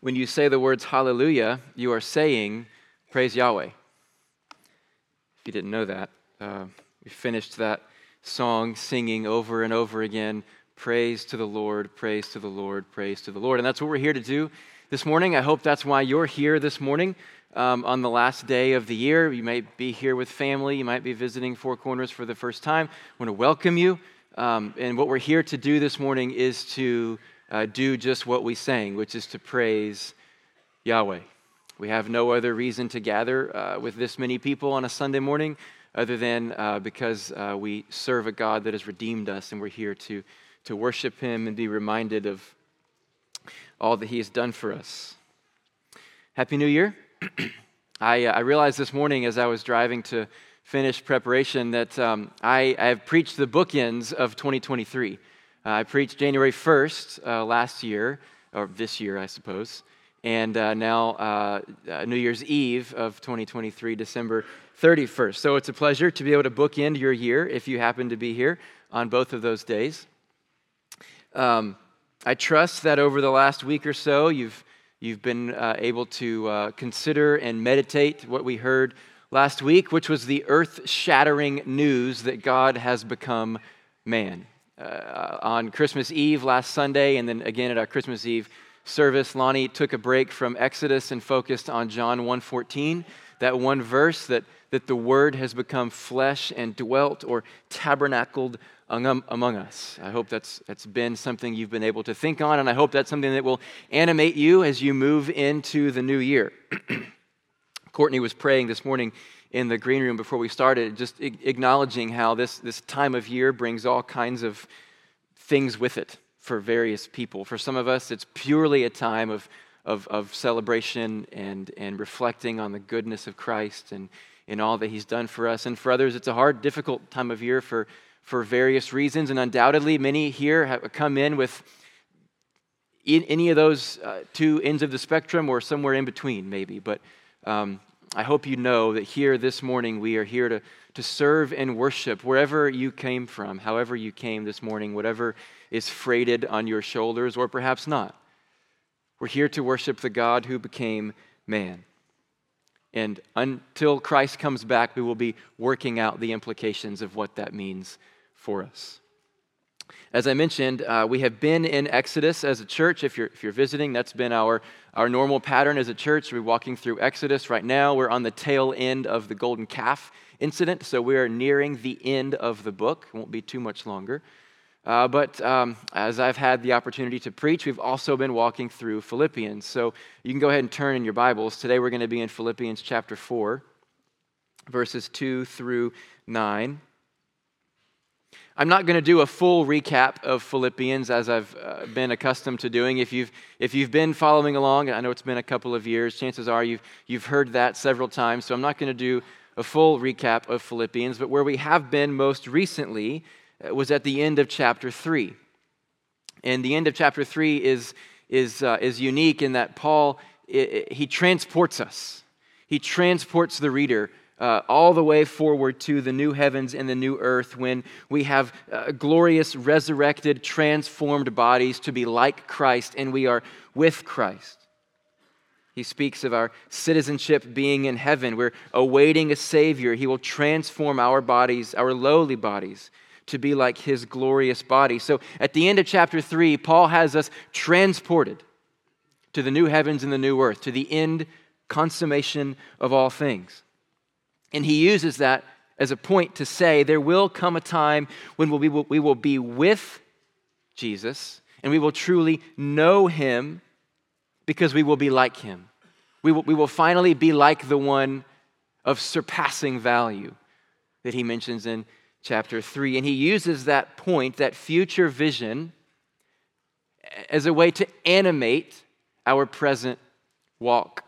when you say the words hallelujah, you are saying praise Yahweh. If you didn't know that, uh, we finished that song singing over and over again praise to the Lord, praise to the Lord, praise to the Lord. And that's what we're here to do this morning. I hope that's why you're here this morning um, on the last day of the year. You might be here with family, you might be visiting Four Corners for the first time. I want to welcome you. Um, and what we're here to do this morning is to uh, do just what we sang, which is to praise Yahweh. We have no other reason to gather uh, with this many people on a Sunday morning other than uh, because uh, we serve a God that has redeemed us and we're here to, to worship Him and be reminded of all that He has done for us. Happy New Year. I, uh, I realized this morning as I was driving to finish preparation that um, I, I have preached the bookends of 2023. Uh, I preached January 1st uh, last year, or this year, I suppose, and uh, now uh, uh, New Year's Eve of 2023, December 31st. So it's a pleasure to be able to bookend your year if you happen to be here on both of those days. Um, I trust that over the last week or so, you've, you've been uh, able to consider and meditate what we heard last week, which was the earth shattering news that God has become man uh, on Christmas Eve last Sunday, and then again at our Christmas Eve service, Lonnie took a break from Exodus and focused on John 1:14, that one verse that, that the Word has become flesh and dwelt or tabernacled among us. I hope that's, that's been something you've been able to think on, and I hope that's something that will animate you as you move into the new year. Courtney was praying this morning in the green room before we started, just acknowledging how this, this time of year brings all kinds of things with it for various people. For some of us, it's purely a time of, of, of celebration and, and reflecting on the goodness of Christ and, and all that He's done for us. And for others, it's a hard, difficult time of year for, for various reasons. And undoubtedly, many here have come in with any of those uh, two ends of the spectrum or somewhere in between, maybe. But um, I hope you know that here this morning we are here to, to serve and worship wherever you came from, however you came this morning, whatever is freighted on your shoulders, or perhaps not. We're here to worship the God who became man. And until Christ comes back, we will be working out the implications of what that means for us. As I mentioned, uh, we have been in Exodus as a church. If you're, if you're visiting, that's been our, our normal pattern as a church. We're walking through Exodus. Right now, we're on the tail end of the golden calf incident, so we are nearing the end of the book. It won't be too much longer. Uh, but um, as I've had the opportunity to preach, we've also been walking through Philippians. So you can go ahead and turn in your Bibles. Today we're going to be in Philippians chapter 4, verses 2 through 9. I'm not going to do a full recap of Philippians as I've uh, been accustomed to doing. If you've, if you've been following along, I know it's been a couple of years, chances are you've, you've heard that several times, so I'm not going to do a full recap of Philippians, but where we have been most recently uh, was at the end of chapter 3. And the end of chapter 3 is, is, uh, is unique in that Paul, it, it, he transports us. He transports the reader uh, all the way forward to the new heavens and the new earth when we have uh, glorious, resurrected, transformed bodies to be like Christ and we are with Christ. He speaks of our citizenship being in heaven. We're awaiting a Savior. He will transform our bodies, our lowly bodies, to be like His glorious body. So at the end of chapter 3, Paul has us transported to the new heavens and the new earth, to the end consummation of all things. And he uses that as a point to say there will come a time when we will, we will be with Jesus and we will truly know him because we will be like him. We will, we will finally be like the one of surpassing value that he mentions in chapter 3. And he uses that point, that future vision, as a way to animate our present walk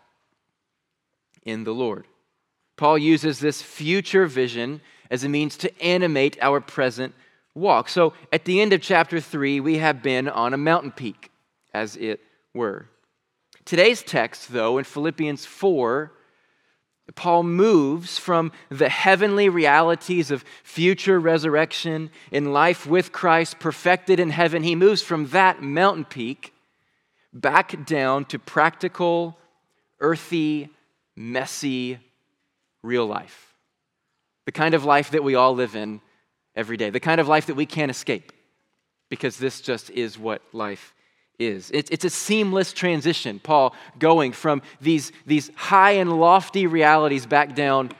in the Lord. Paul uses this future vision as a means to animate our present walk. So at the end of chapter 3, we have been on a mountain peak, as it were. Today's text, though, in Philippians 4, Paul moves from the heavenly realities of future resurrection in life with Christ perfected in heaven. He moves from that mountain peak back down to practical, earthy, messy, real life. The kind of life that we all live in every day, the kind of life that we can't escape, because this just is what life is. It's, it's a seamless transition, Paul going from these, these high and lofty realities back down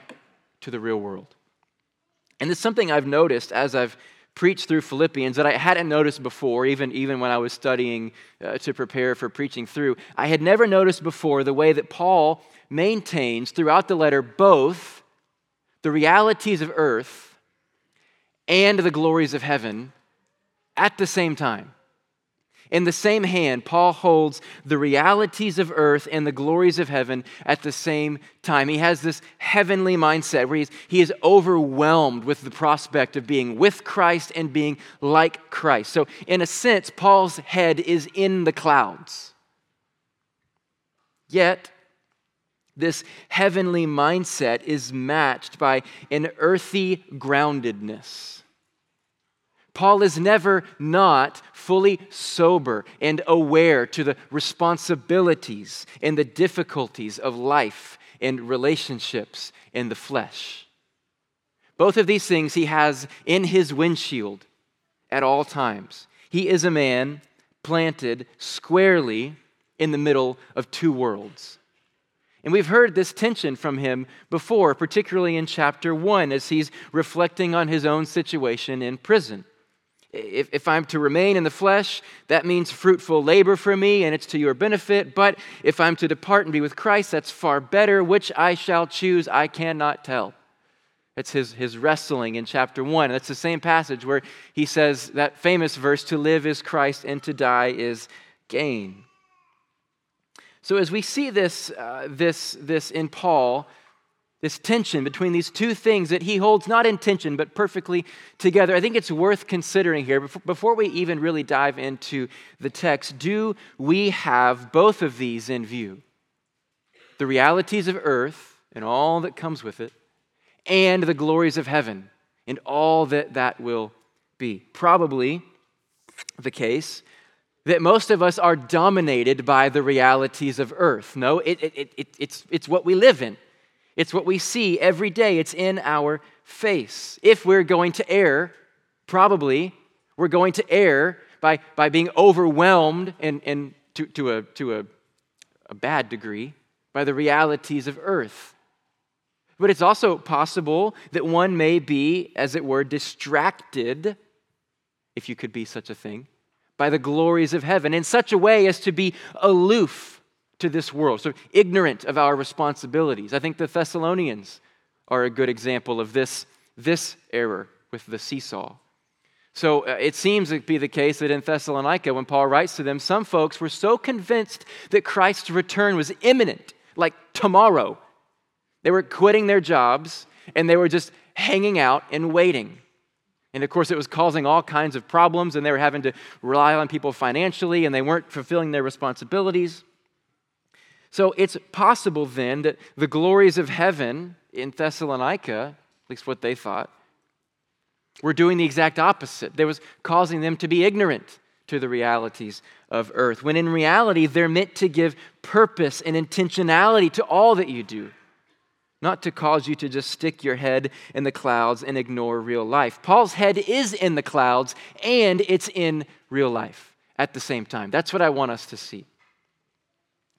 to the real world. And it's something I've noticed as I've preached through Philippians that I hadn't noticed before, even, even when I was studying uh, to prepare for preaching through. I had never noticed before the way that Paul maintains throughout the letter both the realities of earth and the glories of heaven at the same time. In the same hand, Paul holds the realities of earth and the glories of heaven at the same time. He has this heavenly mindset where he is overwhelmed with the prospect of being with Christ and being like Christ. So, in a sense, Paul's head is in the clouds. Yet, this heavenly mindset is matched by an earthy groundedness Paul is never not fully sober and aware to the responsibilities and the difficulties of life and relationships in the flesh. Both of these things he has in his windshield at all times. He is a man planted squarely in the middle of two worlds. And we've heard this tension from him before, particularly in chapter 1, as he's reflecting on his own situation in prison. If, if I'm to remain in the flesh, that means fruitful labor for me, and it's to your benefit. But if I'm to depart and be with Christ, that's far better. Which I shall choose, I cannot tell. It's his, his wrestling in chapter 1. That's the same passage where he says that famous verse to live is Christ, and to die is gain. So, as we see this, uh, this, this in Paul, this tension between these two things that he holds not in tension but perfectly together. I think it's worth considering here before we even really dive into the text. Do we have both of these in view? The realities of earth and all that comes with it, and the glories of heaven and all that that will be. Probably the case that most of us are dominated by the realities of earth. No, it, it, it, it's, it's what we live in. It's what we see every day, it's in our face. If we're going to err, probably we're going to err by, by being overwhelmed and, and to, to, a, to a, a bad degree by the realities of earth. But it's also possible that one may be, as it were, distracted, if you could be such a thing, by the glories of heaven in such a way as to be aloof to this world, so ignorant of our responsibilities. I think the Thessalonians are a good example of this, this error with the seesaw. So uh, it seems to be the case that in Thessalonica, when Paul writes to them, some folks were so convinced that Christ's return was imminent, like tomorrow. They were quitting their jobs and they were just hanging out and waiting. And of course, it was causing all kinds of problems, and they were having to rely on people financially, and they weren't fulfilling their responsibilities. So it's possible then that the glories of heaven in Thessalonica, at least what they thought, were doing the exact opposite. They was causing them to be ignorant to the realities of earth, when in reality they're meant to give purpose and intentionality to all that you do, not to cause you to just stick your head in the clouds and ignore real life. Paul's head is in the clouds and it's in real life at the same time. That's what I want us to see.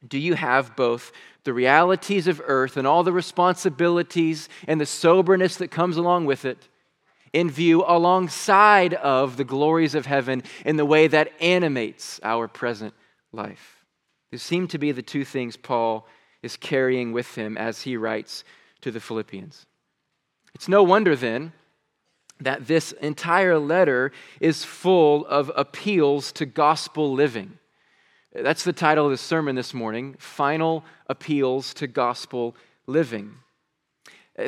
Do you have both the realities of earth and all the responsibilities and the soberness that comes along with it in view alongside of the glories of heaven in the way that animates our present life? These seem to be the two things Paul is carrying with him as he writes to the Philippians. It's no wonder then that this entire letter is full of appeals to gospel living. That's the title of the sermon this morning Final Appeals to Gospel Living.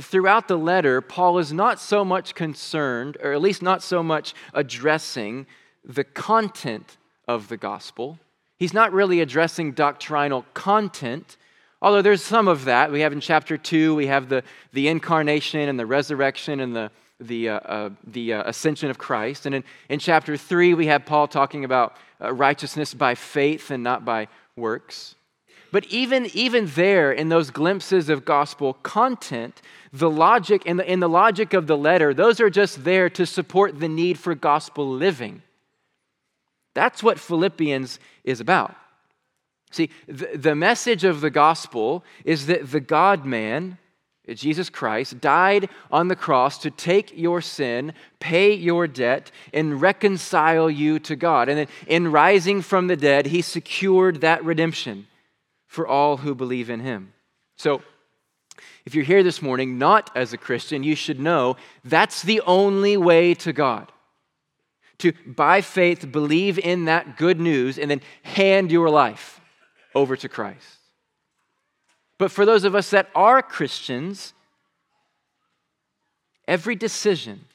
Throughout the letter, Paul is not so much concerned, or at least not so much addressing the content of the gospel. He's not really addressing doctrinal content, although there's some of that. We have in chapter 2, we have the, the incarnation and the resurrection and the, the, uh, uh, the uh, ascension of Christ. And in, in chapter 3, we have Paul talking about uh, righteousness by faith and not by works. But even, even there, in those glimpses of gospel content, the logic and the, in the logic of the letter, those are just there to support the need for gospel living. That's what Philippians is about. See, the, the message of the gospel is that the God man, Jesus Christ, died on the cross to take your sin, pay your debt, and reconcile you to God. And then in rising from the dead, he secured that redemption for all who believe in him. So, if you're here this morning not as a Christian, you should know that's the only way to God. To, by faith, believe in that good news and then hand your life over to Christ. But for those of us that are Christians, every decision,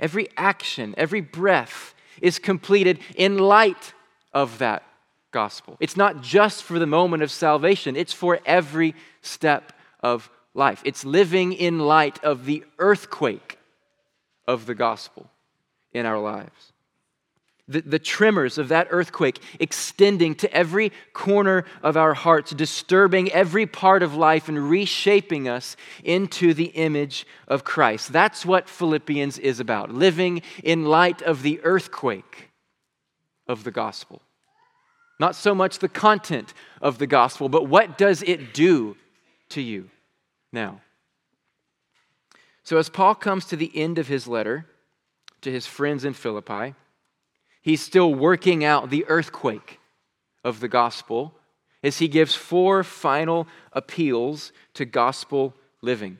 every action, every breath is completed in light of that gospel. It's not just for the moment of salvation, it's for every step of life. It's living in light of the earthquake of the gospel in our lives the, the tremors of that earthquake extending to every corner of our hearts, disturbing every part of life and reshaping us into the image of Christ. That's what Philippians is about, living in light of the earthquake of the gospel. Not so much the content of the gospel, but what does it do to you now? So, as Paul comes to the end of his letter to his friends in Philippi, he's still working out the earthquake of the gospel as he gives four final appeals to gospel living.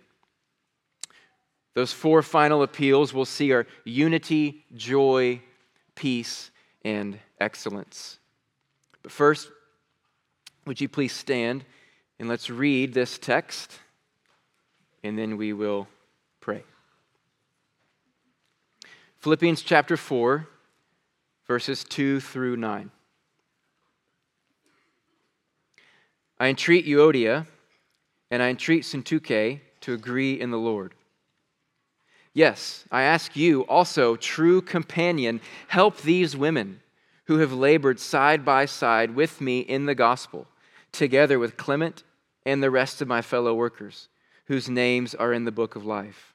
Those four final appeals we'll see are unity, joy, peace, and excellence. But first, would you please stand and let's read this text, and then we will pray. Philippians chapter 4 verses 2 through 9. I entreat Euodia and I entreat Syntyche to agree in the Lord. Yes, I ask you also, true companion, help these women who have labored side by side with me in the gospel, together with Clement and the rest of my fellow workers, whose names are in the book of life.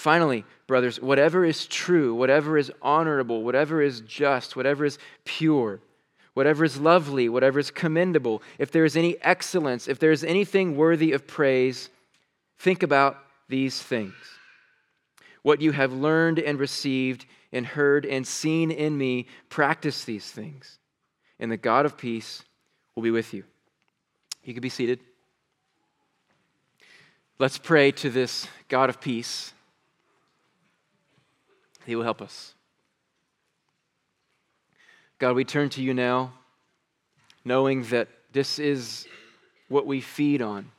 Finally, brothers, whatever is true, whatever is honorable, whatever is just, whatever is pure, whatever is lovely, whatever is commendable, if there is any excellence, if there is anything worthy of praise, think about these things. What you have learned and received and heard and seen in me, practice these things, and the God of peace will be with you. You can be seated. Let's pray to this God of peace he will help us. God, we turn to you now, knowing that this is what we feed on.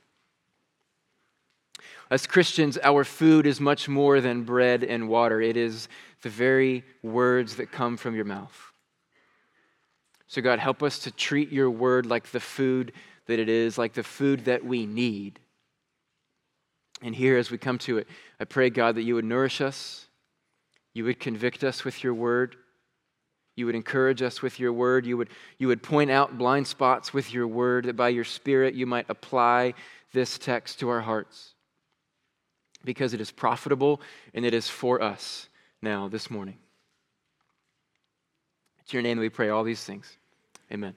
As Christians, our food is much more than bread and water, it is the very words that come from your mouth. So, God, help us to treat your word like the food that it is, like the food that we need. And here, as we come to it, I pray, God, that you would nourish us, you would convict us with your word. You would encourage us with your word. You would, you would point out blind spots with your word, that by your Spirit you might apply this text to our hearts. Because it is profitable and it is for us now, this morning. It's your name we pray all these things. Amen.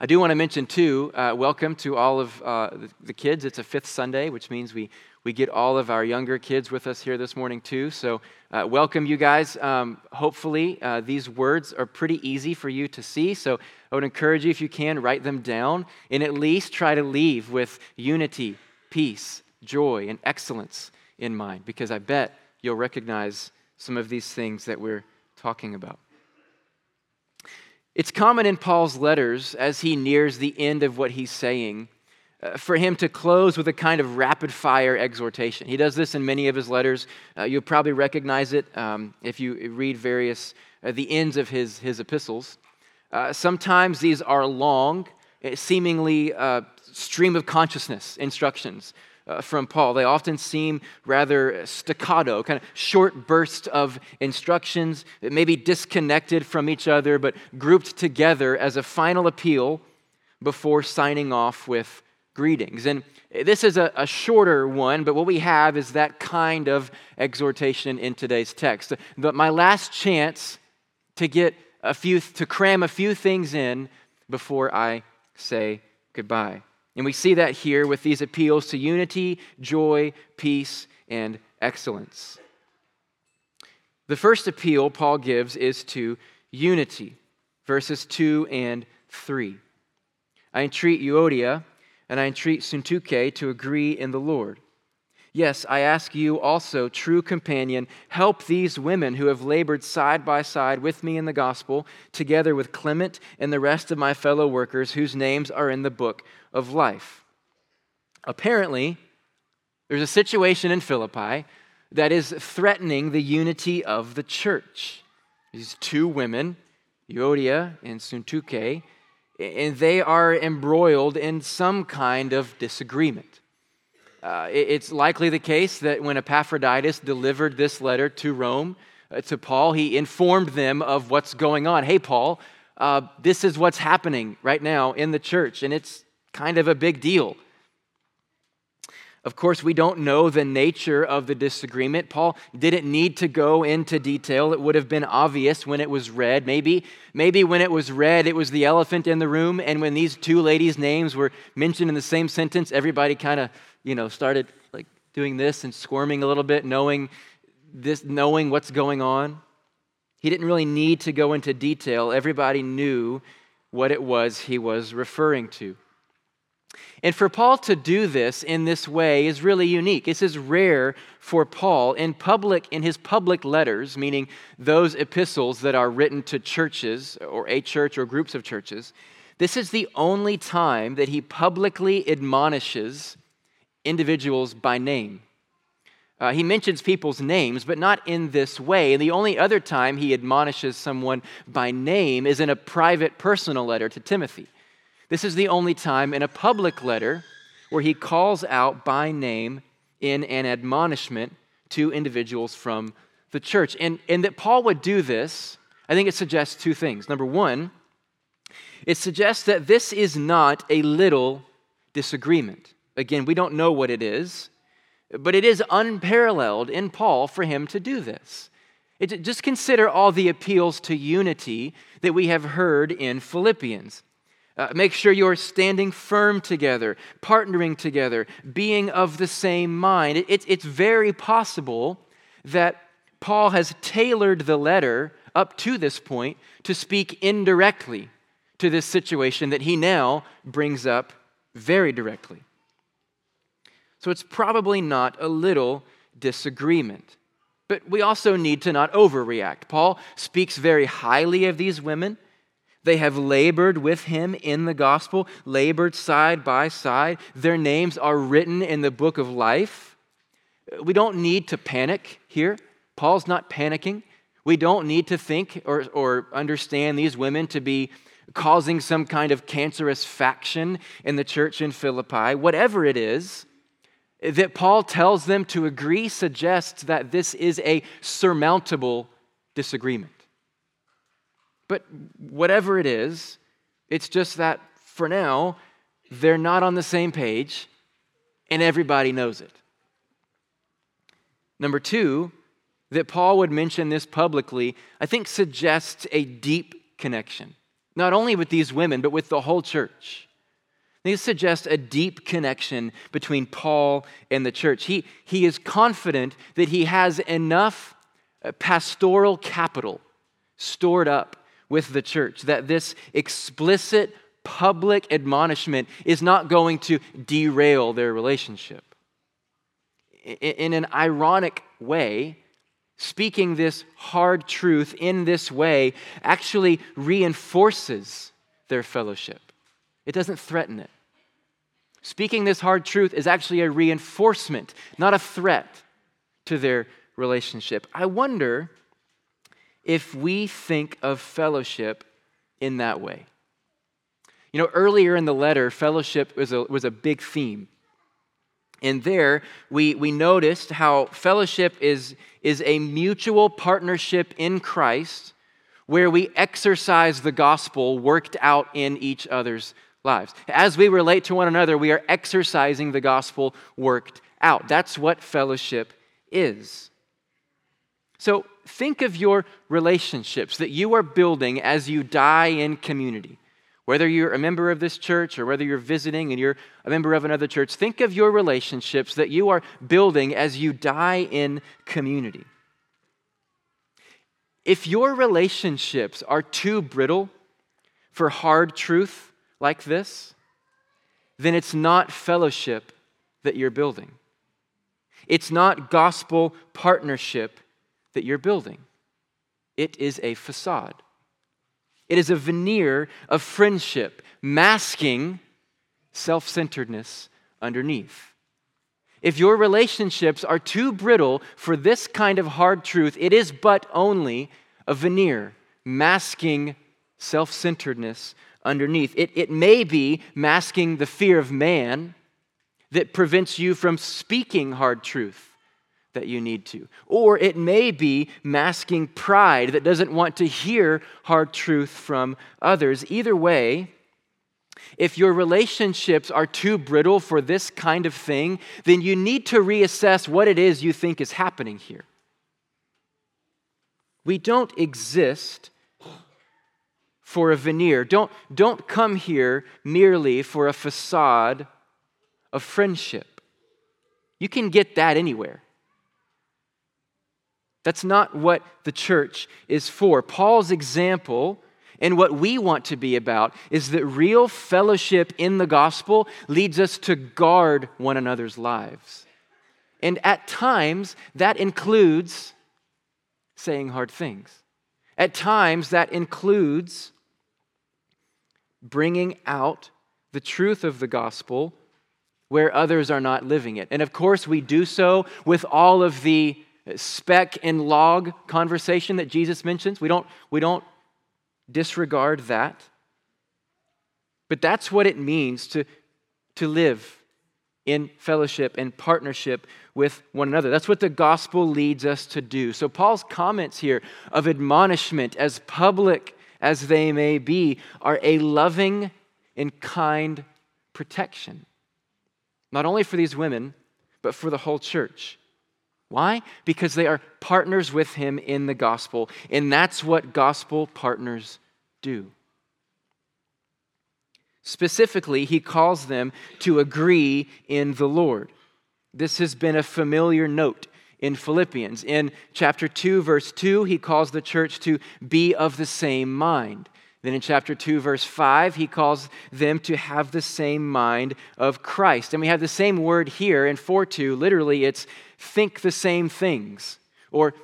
I do want to mention, too, uh, welcome to all of uh, the kids. It's a fifth Sunday, which means we we get all of our younger kids with us here this morning, too. So, uh, welcome you guys. Um, hopefully, uh, these words are pretty easy for you to see. So, I would encourage you, if you can, write them down and at least try to leave with unity, peace, joy, and excellence in mind, because I bet you'll recognize some of these things that we're talking about. It's common in Paul's letters as he nears the end of what he's saying for him to close with a kind of rapid fire exhortation. He does this in many of his letters. Uh, you'll probably recognize it um, if you read various, uh, the ends of his, his epistles. Uh, sometimes these are long, uh, seemingly uh, stream of consciousness instructions uh, from Paul. They often seem rather staccato, kind of short bursts of instructions that may be disconnected from each other, but grouped together as a final appeal before signing off with greetings. And this is a, a, shorter one, but what we have is that kind of exhortation in today's text. But my last chance to get a few, to cram a few things in before I say goodbye. And we see that here with these appeals to unity, joy, peace, and excellence. The first appeal Paul gives is to unity, verses 2 and 3. I entreat Euodia and I entreat Syntyche to agree in the Lord. Yes, I ask you also, true companion, help these women who have labored side by side with me in the gospel, together with Clement and the rest of my fellow workers whose names are in the book of life. Apparently, there's a situation in Philippi that is threatening the unity of the church. These two women, Euodia and Syntyche, and they are embroiled in some kind of disagreement. Uh, it's likely the case that when Epaphroditus delivered this letter to Rome, uh, to Paul, he informed them of what's going on. Hey, Paul, uh, this is what's happening right now in the church, and it's kind of a big deal. Of course, we don't know the nature of the disagreement. Paul didn't need to go into detail. It would have been obvious when it was read. Maybe, maybe when it was read, it was the elephant in the room, and when these two ladies' names were mentioned in the same sentence, everybody kind of, you know, started like doing this and squirming a little bit, knowing this, knowing what's going on. He didn't really need to go into detail. Everybody knew what it was he was referring to. And for Paul to do this in this way is really unique. This is rare for Paul in public in his public letters, meaning those epistles that are written to churches or a church or groups of churches. This is the only time that he publicly admonishes individuals by name. Uh, he mentions people's names, but not in this way. And the only other time he admonishes someone by name is in a private personal letter to Timothy. This is the only time in a public letter where he calls out by name in an admonishment to individuals from the church. And, and that Paul would do this, I think it suggests two things. Number one, it suggests that this is not a little disagreement. Again, we don't know what it is, but it is unparalleled in Paul for him to do this. It, just consider all the appeals to unity that we have heard in Philippians. Uh, make sure you're standing firm together, partnering together, being of the same mind. It, it, it's very possible that Paul has tailored the letter up to this point to speak indirectly to this situation that he now brings up very directly. So it's probably not a little disagreement. But we also need to not overreact. Paul speaks very highly of these women. They have labored with him in the gospel, labored side by side. Their names are written in the book of life. We don't need to panic here. Paul's not panicking. We don't need to think or, or understand these women to be causing some kind of cancerous faction in the church in Philippi. Whatever it is that Paul tells them to agree suggests that this is a surmountable disagreement. But whatever it is, it's just that for now, they're not on the same page and everybody knows it. Number two, that Paul would mention this publicly, I think suggests a deep connection, not only with these women, but with the whole church. These suggest a deep connection between Paul and the church. He, he is confident that he has enough uh, pastoral capital stored up with the church, that this explicit public admonishment is not going to derail their relationship. In an ironic way, speaking this hard truth in this way actually reinforces their fellowship. It doesn't threaten it. Speaking this hard truth is actually a reinforcement, not a threat to their relationship. I wonder if we think of fellowship in that way. You know, earlier in the letter, fellowship was a, was a big theme. And there, we, we noticed how fellowship is, is a mutual partnership in Christ where we exercise the gospel worked out in each other's lives. As we relate to one another, we are exercising the gospel worked out. That's what fellowship is. So think of your relationships that you are building as you die in community. Whether you're a member of this church or whether you're visiting and you're a member of another church, think of your relationships that you are building as you die in community. If your relationships are too brittle for hard truth like this, then it's not fellowship that you're building. It's not gospel partnership that you're building. It is a facade. It is a veneer of friendship masking self centeredness underneath. If your relationships are too brittle for this kind of hard truth, it is but only a veneer masking self centeredness underneath. It, it may be masking the fear of man that prevents you from speaking hard truth that you need to. Or it may be masking pride that doesn't want to hear hard truth from others. Either way, if your relationships are too brittle for this kind of thing, then you need to reassess what it is you think is happening here. We don't exist for a veneer. Don't, don't come here merely for a facade of friendship. You can get that anywhere. That's not what the church is for. Paul's example and what we want to be about is that real fellowship in the gospel leads us to guard one another's lives. And at times, that includes saying hard things. At times, that includes bringing out the truth of the gospel where others are not living it. And of course, we do so with all of the speck and log conversation that Jesus mentions. We don't, we don't disregard that. But that's what it means to, to live in fellowship and partnership with one another. That's what the gospel leads us to do. So, Paul's comments here of admonishment, as public as they may be, are a loving and kind protection, not only for these women, but for the whole church. Why? Because they are partners with him in the gospel, and that's what gospel partners do. Specifically, he calls them to agree in the Lord. This has been a familiar note in Philippians. In chapter 2, verse 2, he calls the church to be of the same mind. Then in chapter 2, verse 5, he calls them to have the same mind of Christ. And we have the same word here in 4 2. Literally, it's think the same things. Or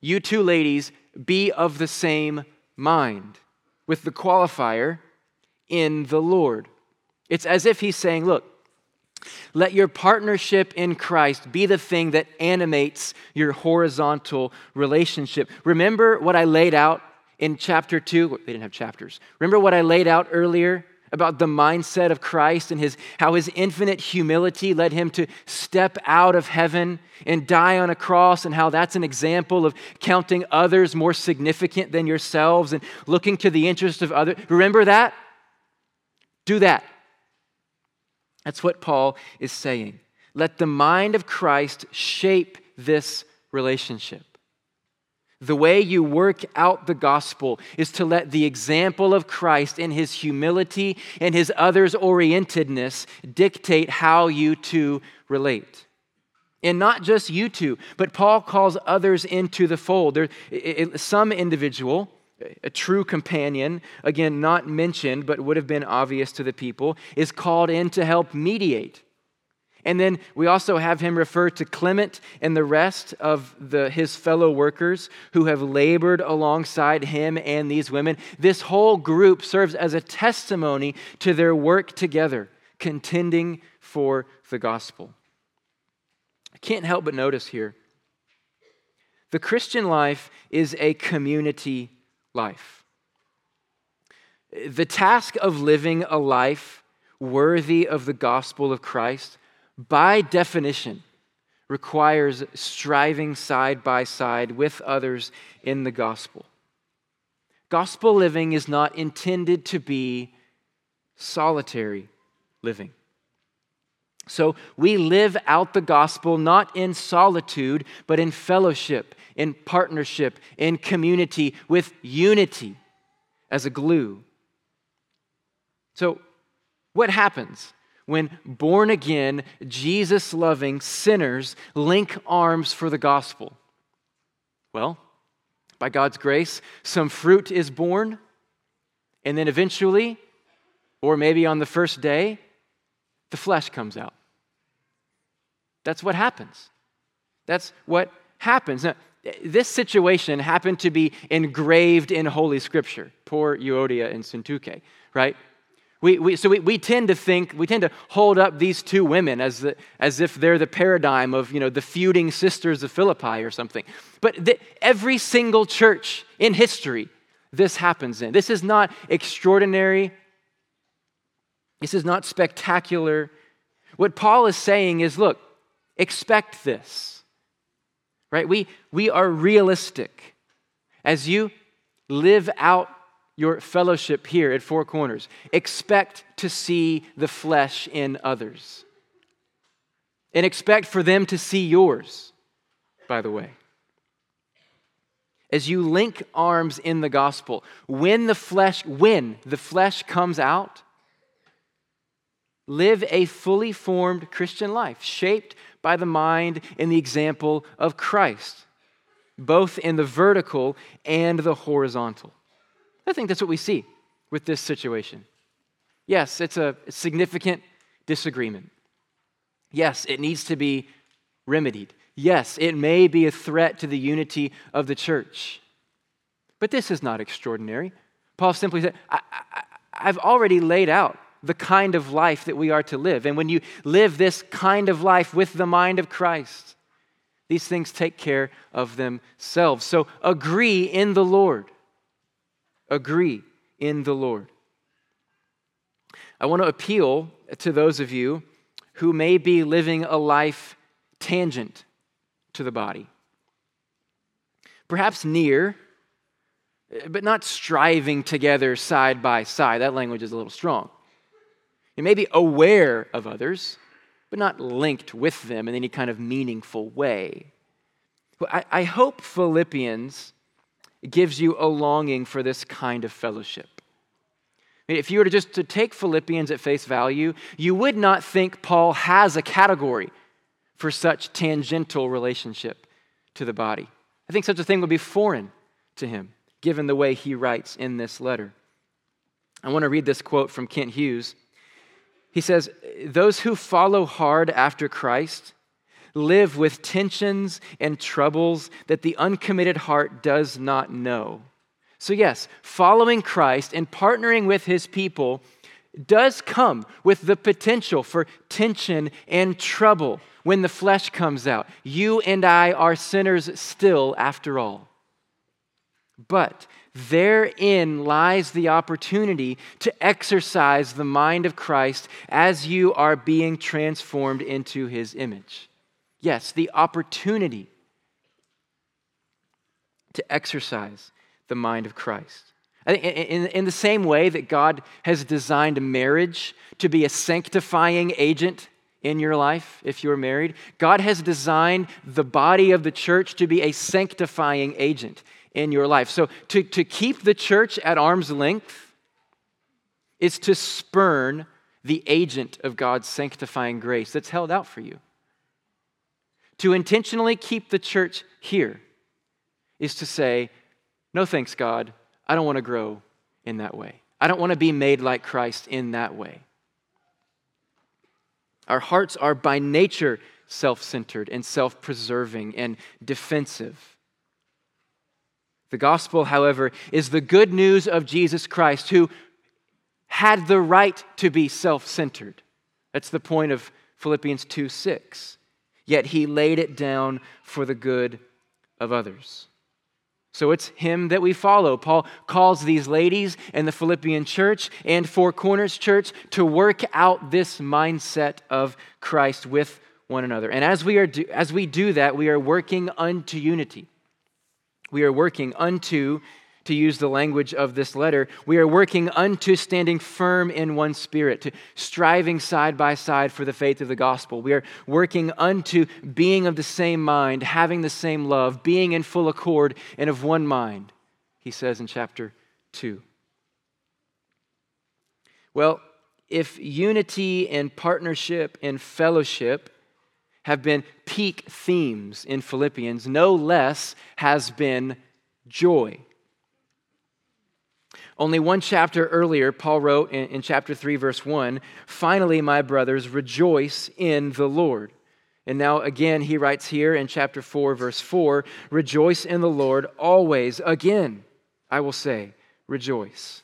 you two ladies, be of the same mind, with the qualifier in the Lord. It's as if he's saying, look, let your partnership in Christ be the thing that animates your horizontal relationship. Remember what I laid out in chapter 2, they didn't have chapters. Remember what I laid out earlier about the mindset of Christ and his, how his infinite humility led him to step out of heaven and die on a cross, and how that's an example of counting others more significant than yourselves and looking to the interest of others. Remember that? Do that. That's what Paul is saying. Let the mind of Christ shape this relationship. The way you work out the gospel is to let the example of Christ in his humility and his others orientedness dictate how you two relate. And not just you two, but Paul calls others into the fold. There, some individual, a true companion, again, not mentioned, but would have been obvious to the people, is called in to help mediate And then we also have him refer to Clement and the rest of the, his fellow workers who have labored alongside him and these women. This whole group serves as a testimony to their work together, contending for the gospel. I can't help but notice here the Christian life is a community life. The task of living a life worthy of the gospel of Christ, by definition, requires striving side by side with others in the gospel. Gospel living is not intended to be solitary living. So we live out the gospel not in solitude, but in fellowship, in partnership, in community, with unity as a glue. So, what happens when born again, Jesus loving sinners link arms for the gospel? Well, by God's grace, some fruit is born, and then eventually, or maybe on the first day, the flesh comes out. That's what happens. That's what happens. Now, this situation happened to be engraved in Holy Scripture. Poor Euodia and Syntyche, right? We, we, so we, we tend to think, we tend to hold up these two women as, the, as if they're the paradigm of, you know, the feuding sisters of Philippi or something. But the, every single church in history, this happens in. This is not extraordinary. This is not spectacular. What Paul is saying is look, expect this, right? We, we are realistic. As you live out your fellowship here at Four Corners, expect to see the flesh in others. And expect for them to see yours, by the way. As you link arms in the gospel, when the flesh, when the flesh comes out, live a fully formed Christian life, shaped by the mind and the example of Christ, both in the vertical and the horizontal. I think that's what we see with this situation. Yes, it's a significant disagreement. Yes, it needs to be remedied. Yes, it may be a threat to the unity of the church. But this is not extraordinary. Paul simply said, I, have already laid out the kind of life that we are to live. And when you live this kind of life with the mind of Christ, these things take care of themselves. So agree in the Lord agree in the Lord. I want to appeal to those of you who may be living a life tangent to the body. Perhaps near, but not striving together side by side. That language is a little strong. You may be aware of others, but not linked with them in any kind of meaningful way. I, I hope Philippians gives you a longing for this kind of fellowship. If you were to just to take Philippians at face value, you would not think Paul has a category for such tangential relationship to the body. I think such a thing would be foreign to him, given the way he writes in this letter. I want to read this quote from Kent Hughes. He says, Those who follow hard after Christ live with tensions and troubles that the uncommitted heart does not know. So, yes, following Christ and partnering with his people does come with the potential for tension and trouble when the flesh comes out. You and I are sinners still, after all. But therein lies the opportunity to exercise the mind of Christ as you are being transformed into his image. Yes, the opportunity to exercise the mind of Christ. In, the same way that God has designed marriage to be a sanctifying agent in your life, if you're married, God has designed the body of the church to be a sanctifying agent in your life. So to, to keep the church at arm's length is to spurn the agent of God's sanctifying grace that's held out for you. To intentionally keep the church here is to say, No thanks, God. I don't want to grow in that way. I don't want to be made like Christ in that way. Our hearts are by nature self centered and self preserving and defensive. The gospel, however, is the good news of Jesus Christ, who had the right to be self centered. That's the point of Philippians 2 6. Yet he laid it down for the good of others. So it's him that we follow. Paul calls these ladies and the Philippian church and Four Corners Church to work out this mindset of Christ with one another. And as we, are do, as we do that, we are working unto unity. We are working unto, to use the language of this letter, we are working unto standing firm in one spirit, to striving side by side for the faith of the gospel. We are working unto being of the same mind, having the same love, being in full accord and of one mind, he says in chapter 2. Well, if unity and partnership and fellowship have been peak themes in Philippians, no less has been joy. Only one chapter earlier, Paul wrote in, in, chapter 3, verse 1 Finally, my brothers, rejoice in the Lord. And now, again, he writes here in chapter 4, verse 4 Rejoice in the Lord always. Again, I will say, rejoice.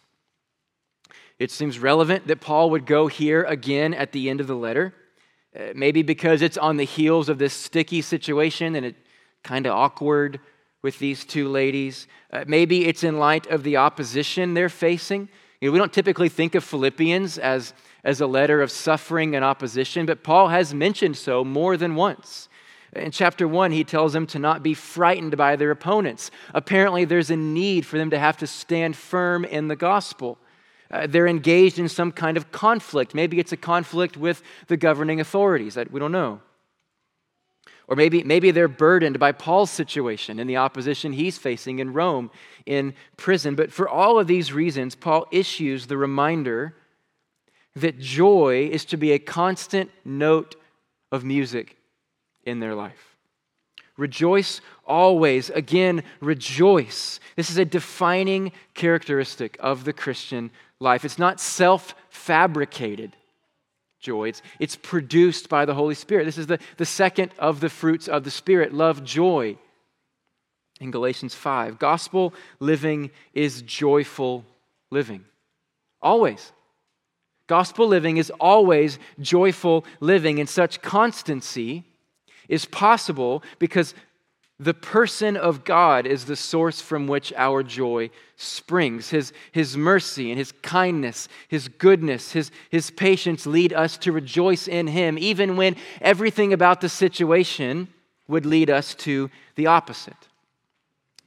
It seems relevant that Paul would go here again at the end of the letter. Uh, maybe because it's on the heels of this sticky situation and it kind of awkward with these two ladies. Uh, maybe it's in light of the opposition they're facing. You know, we don't typically think of Philippians as, as a letter of suffering and opposition, but Paul has mentioned so more than once. In chapter 1, he tells them to not be frightened by their opponents. Apparently, there's a need for them to have to stand firm in the gospel. Uh, they're engaged in some kind of conflict. Maybe it's a conflict with the governing authorities. We don't know. Or maybe, maybe they're burdened by Paul's situation and the opposition he's facing in Rome in prison. But for all of these reasons, Paul issues the reminder that joy is to be a constant note of music in their life. Rejoice always. Again, rejoice. This is a defining characteristic of the Christian life. It's not self fabricated joy, it's, it's produced by the Holy Spirit. This is the, the second of the fruits of the Spirit love, joy. In Galatians 5, gospel living is joyful living. Always. Gospel living is always joyful living, and such constancy is possible because the person of God is the source from which our joy springs. His, his mercy and his kindness, his goodness, his, his patience lead us to rejoice in him, even when everything about the situation would lead us to the opposite.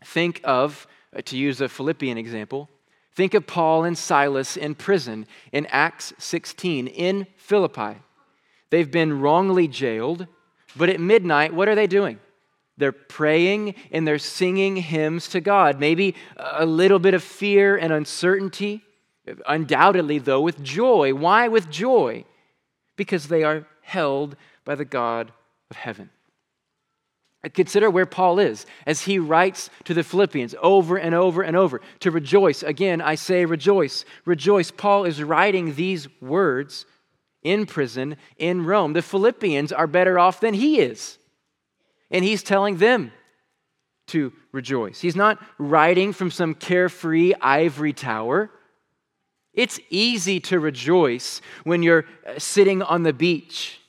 Think of, uh, to use a Philippian example, think of Paul and Silas in prison in Acts 16 in Philippi. They've been wrongly jailed, but at midnight, what are they doing? They're praying and they're singing hymns to God. Maybe a little bit of fear and uncertainty, undoubtedly, though, with joy. Why with joy? Because they are held by the God of heaven. Uh, consider where Paul is as he writes to the Philippians over and over and over to rejoice. Again, I say rejoice, rejoice. Paul is writing these words in prison in Rome. The Philippians are better off than he is. And he's telling them to rejoice. He's not writing from some carefree ivory tower. It's easy to rejoice when you're uh, sitting on the beach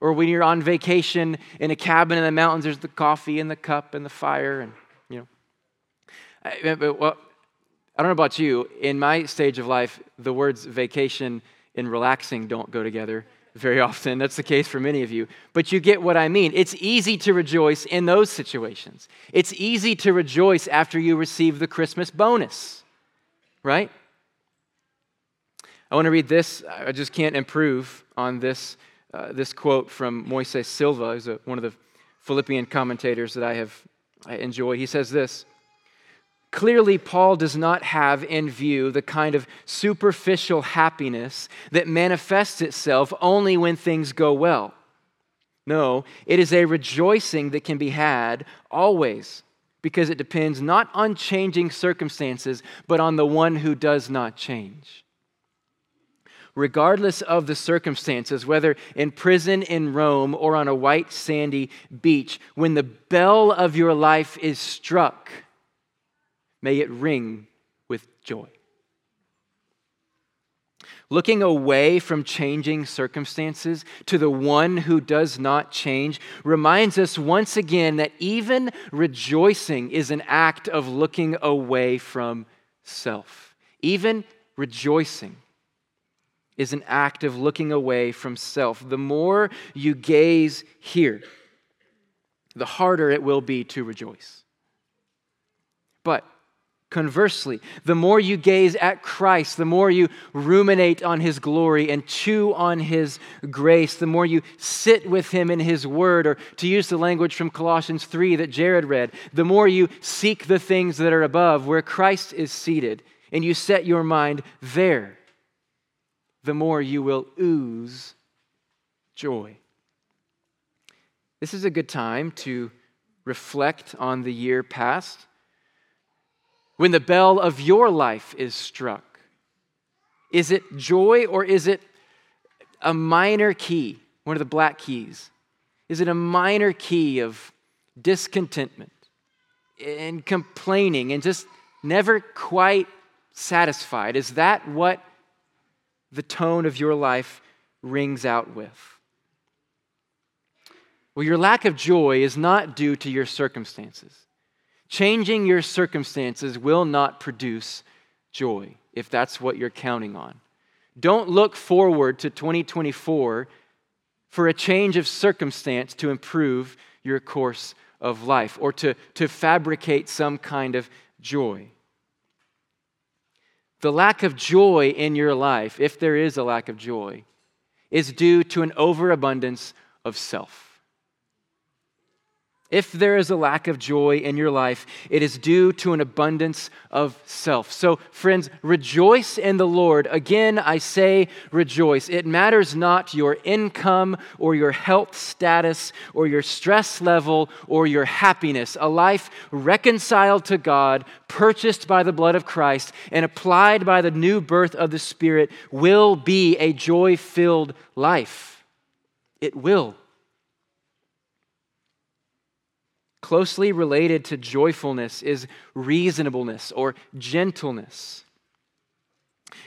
or when you're on vacation in a cabin in the mountains. There's the coffee and the cup and the fire, and you know. I, well, I don't know about you. In my stage of life, the words vacation and relaxing don't go together very often. That's the case for many of you. But you get what I mean. It's easy to rejoice in those situations. It's easy to rejoice after you receive the Christmas bonus, right? I want to read this. I just can't improve on this, uh, this quote from Moises Silva, who's a, one of the Philippian commentators that I have I enjoy. He says this Clearly, Paul does not have in view the kind of superficial happiness that manifests itself only when things go well. No, it is a rejoicing that can be had always because it depends not on changing circumstances, but on the one who does not change. regardless of the circumstances, whether in prison in Rome or on a white sandy beach, when the bell of your life is struck, may it ring with joy. Looking away from changing circumstances to the one who does not change reminds us once again that even rejoicing is an act of looking away from self. Even rejoicing is an act of looking away from self. The more you gaze here, the harder it will be to rejoice. But conversely, the more you gaze at Christ, the more you ruminate on his glory and chew on his grace, the more you sit with him in his word, or to use the language from Colossians 3 that Jared read, the more you seek the things that are above, where Christ is seated, and you set your mind there the more you will ooze joy. This is a good time to reflect on the year past. When the bell of your life is struck, is it joy or is it a minor key, one of the black keys? Is it a minor key of discontentment and complaining and just never quite satisfied? Is that what the tone of your life rings out with? Well, your lack of joy is not due to your circumstances. Changing your circumstances will not produce joy if that's what you're counting on. Don't look forward to 2024 for a change of circumstance to improve your course of life or to, to fabricate some kind of joy. The lack of joy in your life, if there is a lack of joy, is due to an overabundance of self. If there is a lack of joy in your life, it is due to an abundance of self. So, friends, rejoice in the Lord. Again, I say rejoice. It matters not your income or your health status or your stress level or your happiness. A life reconciled to God, purchased by the blood of Christ, and applied by the new birth of the Spirit will be a joy filled life. It will. Closely related to joyfulness is reasonableness or gentleness.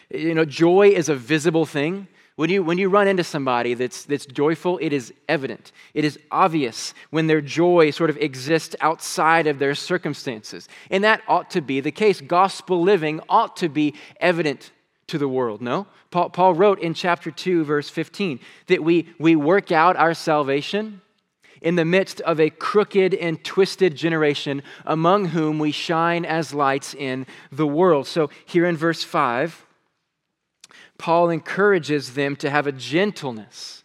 You know, joy is a visible thing. When you, when you run into somebody that's, that's joyful, it is evident. It is obvious when their joy sort of exists outside of their circumstances. And that ought to be the case. Gospel living ought to be evident to the world, no? Paul, Paul wrote in chapter 2, verse 15, that we, we work out our salvation in the midst of a crooked and twisted generation among whom we shine as lights in the world. So, here in verse 5, Paul encourages them to have a gentleness,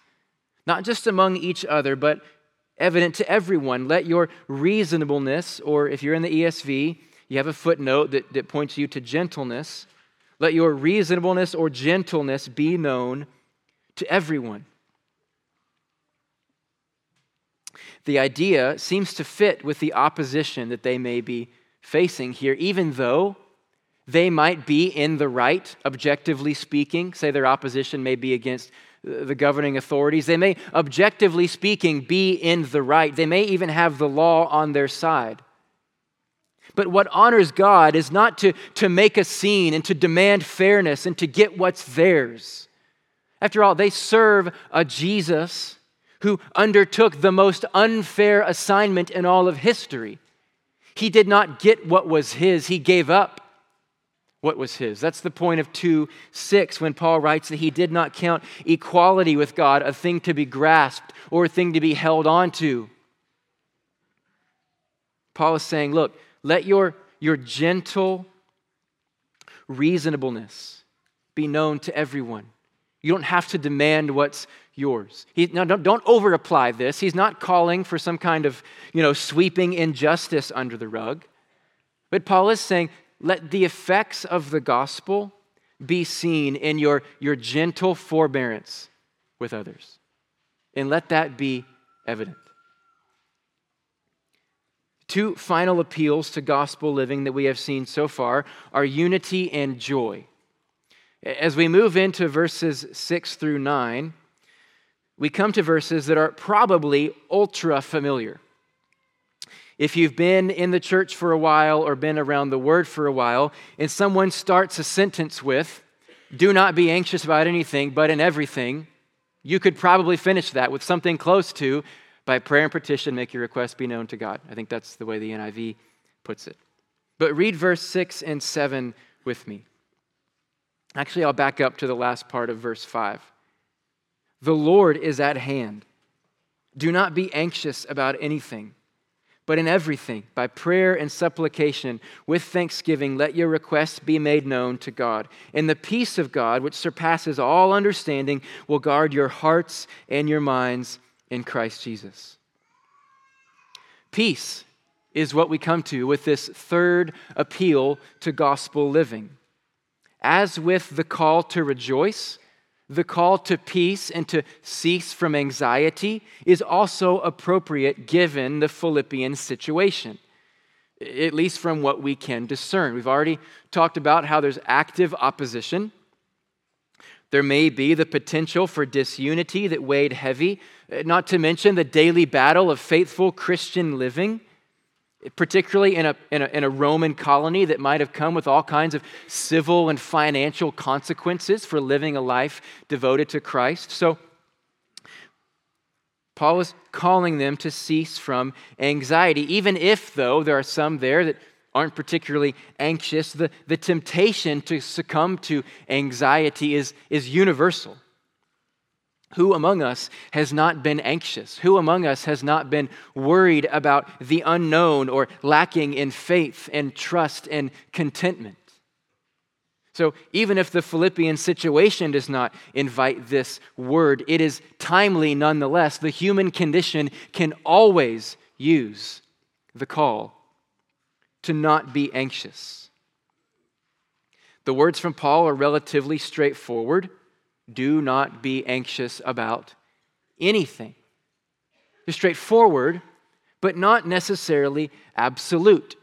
not just among each other, but evident to everyone. Let your reasonableness, or if you're in the ESV, you have a footnote that, that points you to gentleness. Let your reasonableness or gentleness be known to everyone. The idea seems to fit with the opposition that they may be facing here, even though they might be in the right, objectively speaking. Say their opposition may be against the governing authorities. They may, objectively speaking, be in the right. They may even have the law on their side. But what honors God is not to, to make a scene and to demand fairness and to get what's theirs. After all, they serve a Jesus who undertook the most unfair assignment in all of history. He did not get what was his, he gave up what was his. That's the point of 2 6 when Paul writes that he did not count equality with God a thing to be grasped or a thing to be held on to. Paul is saying, look, let your, your gentle reasonableness be known to everyone. You don't have to demand what's yours. He, now, don't, don't over apply this. He's not calling for some kind of, you know, sweeping injustice under the rug. But Paul is saying, let the effects of the gospel be seen in your, your gentle forbearance with others. And let that be evident. Two final appeals to gospel living that we have seen so far are unity and joy. As we move into verses 6 through 9, we come to verses that are probably ultra familiar. If you've been in the church for a while or been around the word for a while, and someone starts a sentence with, Do not be anxious about anything, but in everything, you could probably finish that with something close to, by prayer and petition, make your request be known to God. I think that's the way the NIV puts it. But read verse 6 and 7 with me. Actually, I'll back up to the last part of verse 5. The Lord is at hand. Do not be anxious about anything, but in everything, by prayer and supplication, with thanksgiving, let your requests be made known to God. And the peace of God, which surpasses all understanding, will guard your hearts and your minds in Christ Jesus. Peace is what we come to with this third appeal to gospel living. As with the call to rejoice, the call to peace and to cease from anxiety is also appropriate given the Philippian situation, at least from what we can discern. We've already talked about how there's active opposition. There may be the potential for disunity that weighed heavy, not to mention the daily battle of faithful Christian living particularly in a, in, a, in a Roman colony that might have come with all kinds of civil and financial consequences for living a life devoted to Christ. So, Paul is calling them to cease from anxiety, even if, though, there are some there that aren't particularly anxious. The, the temptation to succumb to anxiety is, is universal. Who among us has not been anxious? Who among us has not been worried about the unknown or lacking in faith and trust and contentment? So, even if the Philippian situation does not invite this word, it is timely nonetheless. The human condition can always use the call to not be anxious. The words from Paul are relatively straightforward do not be anxious about anything. They're straightforward, but not necessarily absolute.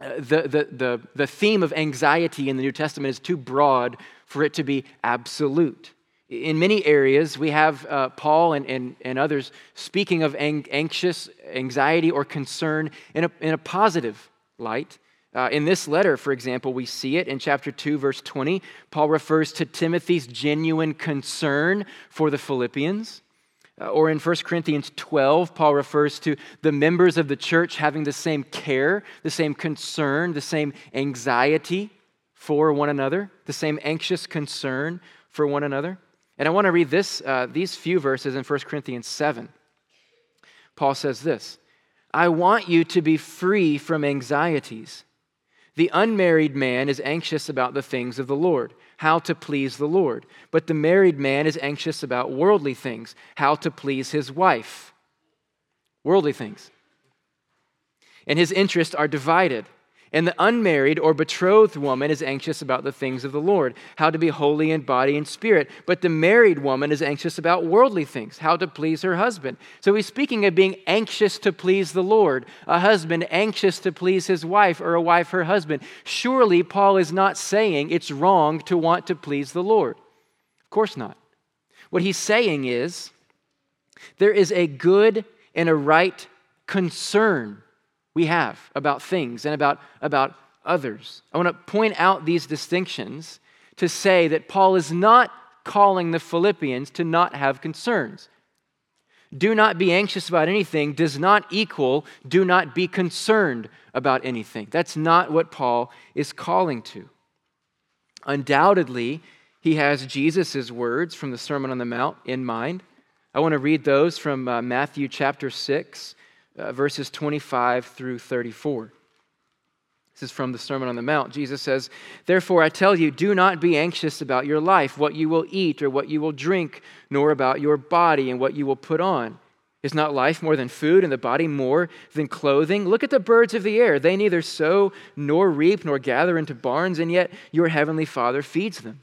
Uh, the, the, the, the theme of anxiety in the New Testament is too broad for it to be absolute. In many areas, we have uh, Paul and, and, and others speaking of ang- anxious anxiety or concern in a, in a positive light. Uh, in this letter, for example, we see it in chapter 2, verse 20. Paul refers to Timothy's genuine concern for the Philippians. Uh, or in 1 Corinthians 12, Paul refers to the members of the church having the same care, the same concern, the same anxiety for one another, the same anxious concern for one another. And I want to read this, uh, these few verses in 1 Corinthians 7. Paul says this I want you to be free from anxieties the unmarried man is anxious about the things of the Lord, how to please the Lord. But the married man is anxious about worldly things, how to please his wife. Worldly things. And his interests are divided. And the unmarried or betrothed woman is anxious about the things of the Lord, how to be holy in body and spirit. But the married woman is anxious about worldly things, how to please her husband. So he's speaking of being anxious to please the Lord, a husband anxious to please his wife, or a wife her husband. Surely Paul is not saying it's wrong to want to please the Lord. Of course not. What he's saying is there is a good and a right concern we have about things and about, about others. I want to point out these distinctions to say that Paul is not calling the Philippians to not have concerns. Do not be anxious about anything does not equal do not be concerned about anything. That's not what Paul is calling to. Undoubtedly, he has Jesus' words from the Sermon on the Mount in mind. I want to read those from uh, Matthew chapter 6, uh, verses 25 through 34. This is from the Sermon on the Mount. Jesus says, Therefore, I tell you, do not be anxious about your life, what you will eat or what you will drink, nor about your body and what you will put on. Is not life more than food, and the body more than clothing? Look at the birds of the air. They neither sow nor reap nor gather into barns, and yet your heavenly Father feeds them.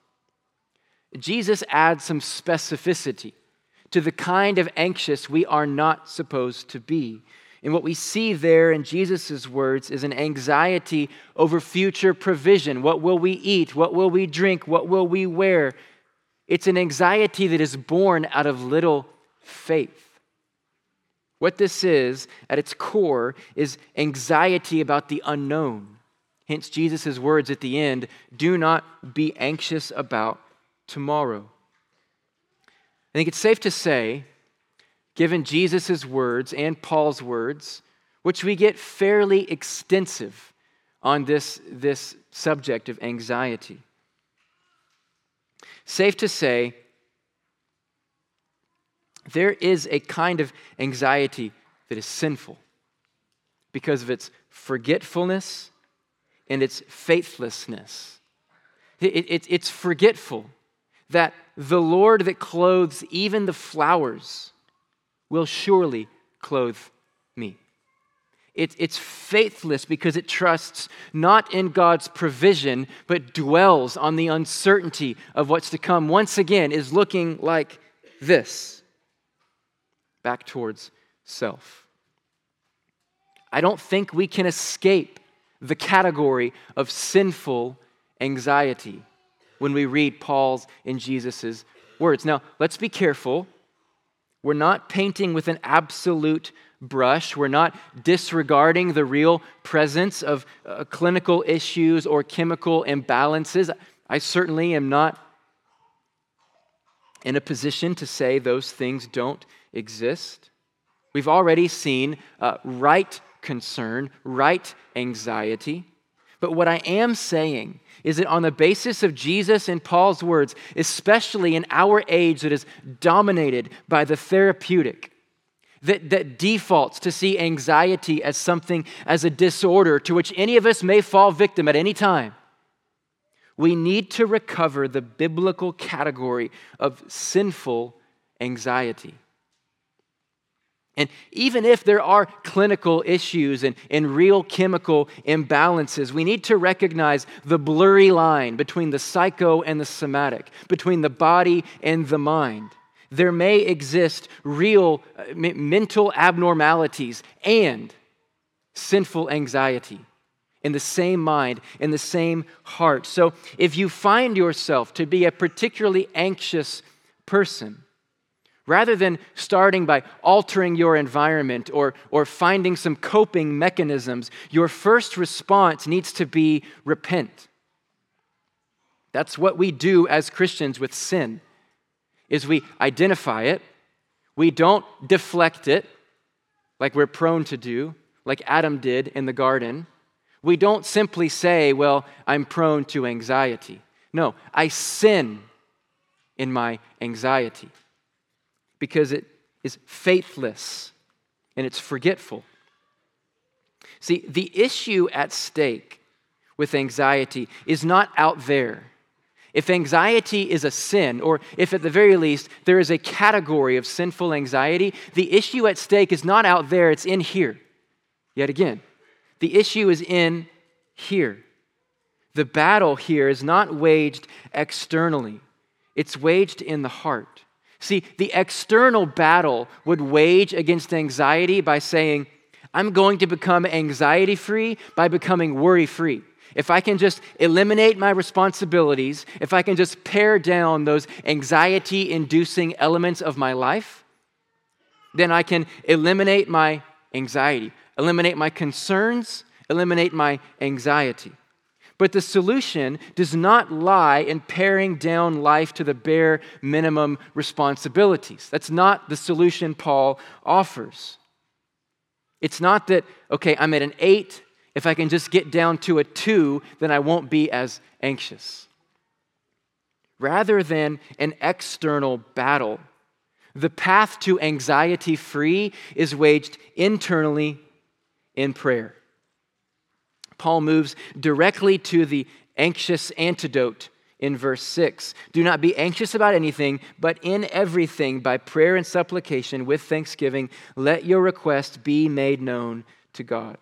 Jesus adds some specificity to the kind of anxious we are not supposed to be. And what we see there in Jesus' words is an anxiety over future provision. What will we eat? What will we drink? What will we wear? It's an anxiety that is born out of little faith. What this is, at its core, is anxiety about the unknown. Hence, Jesus' words at the end do not be anxious about tomorrow. I think it's safe to say given Jesus' words and Paul's words, which we get fairly extensive on this, this subject of anxiety. Safe to say, there is a kind of anxiety that is sinful because of its forgetfulness and its faithlessness. It, it, it's forgetful that the Lord that clothes even the flowers will surely clothe me. It, it's faithless because it trusts not in God's provision, but dwells on the uncertainty of what's to come. Once again, is looking like this back towards self. I don't think we can escape the category of sinful anxiety when we read Paul's and Jesus' words. Now, let's be careful we're not painting with an absolute brush. We're not disregarding the real presence of uh, clinical issues or chemical imbalances. I certainly am not in a position to say those things don't exist. We've already seen uh, right concern, right anxiety. But what I am saying is that on the basis of Jesus and Paul's words, especially in our age that is dominated by the therapeutic, that, that defaults to see anxiety as something, as a disorder to which any of us may fall victim at any time, we need to recover the biblical category of sinful anxiety. And even if there are clinical issues and, and real chemical imbalances, we need to recognize the blurry line between the psycho and the somatic, between the body and the mind. There may exist real uh, mental abnormalities and sinful anxiety in the same mind, in the same heart. So if you find yourself to be a particularly anxious person, Rather than starting by altering your environment or, or finding some coping mechanisms, your first response needs to be repent. That's what we do as Christians with sin is we identify it, we don't deflect it like we're prone to do, like Adam did in the garden. We don't simply say, well, I'm prone to anxiety. No, I sin in my anxiety because it is faithless and it's forgetful. See, the issue at stake with anxiety is not out there. If anxiety is a sin, or if at the very least there is a category of sinful anxiety, the issue at stake is not out there, it's in here. Yet again, the issue is in here. The battle here is not waged externally, it's waged in the heart. See, the external battle would wage against anxiety by saying, I'm going to become anxiety free by becoming worry free. If I can just eliminate my responsibilities, if I can just pare down those anxiety inducing elements of my life, then I can eliminate my anxiety, eliminate my concerns, eliminate my anxiety. But the solution does not lie in paring down life to the bare minimum responsibilities. That's not the solution Paul offers. It's not that, okay, I'm at an eight. If I can just get down to a two, then I won't be as anxious. Rather than an external battle, the path to anxiety free is waged internally in prayer. Paul moves directly to the anxious antidote in verse 6. Do not be anxious about anything, but in everything, by prayer and supplication, with thanksgiving, let your requests be made known to God.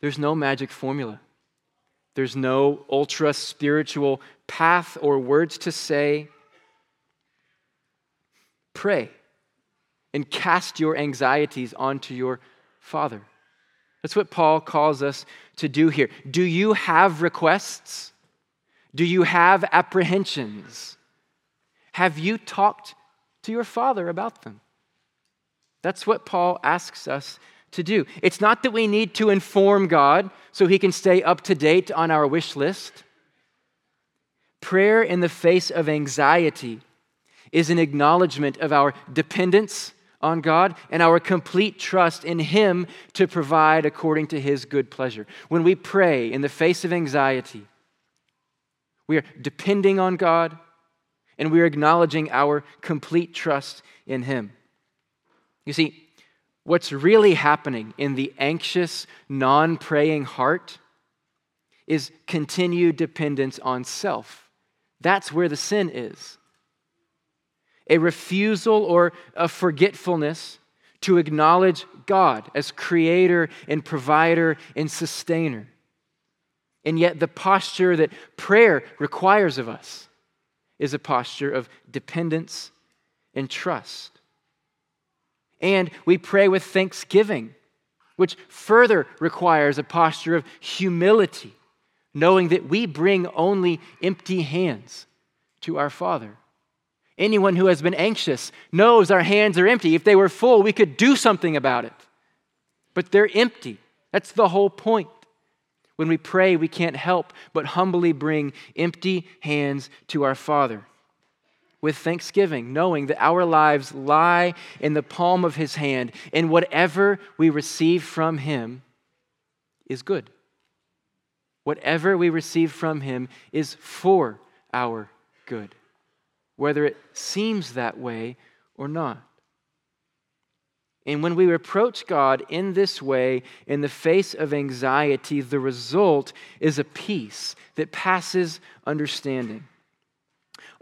There's no magic formula. There's no ultra spiritual path or words to say. Pray and cast your anxieties onto your Father. That's what Paul calls us to do here. Do you have requests? Do you have apprehensions? Have you talked to your Father about them? That's what Paul asks us to do. It's not that we need to inform God so he can stay up to date on our wish list. Prayer in the face of anxiety is an acknowledgement of our dependence on God and our complete trust in Him to provide according to His good pleasure. When we pray in the face of anxiety, we are depending on God and we are acknowledging our complete trust in Him. You see, what's really happening in the anxious, non praying heart is continued dependence on self. That's where the sin is a refusal or a forgetfulness to acknowledge God as creator and provider and sustainer. And yet, the posture that prayer requires of us is a posture of dependence and trust. And we pray with thanksgiving, which further requires a posture of humility, knowing that we bring only empty hands to our Father. Anyone who has been anxious knows our hands are empty. If they were full, we could do something about it. But they're empty. That's the whole point. When we pray, we can't help but humbly bring empty hands to our Father with thanksgiving, knowing that our lives lie in the palm of His hand, and whatever we receive from Him is good. Whatever we receive from Him is for our good whether it seems that way or not. And when we approach God in this way, in the face of anxiety, the result is a peace that passes understanding.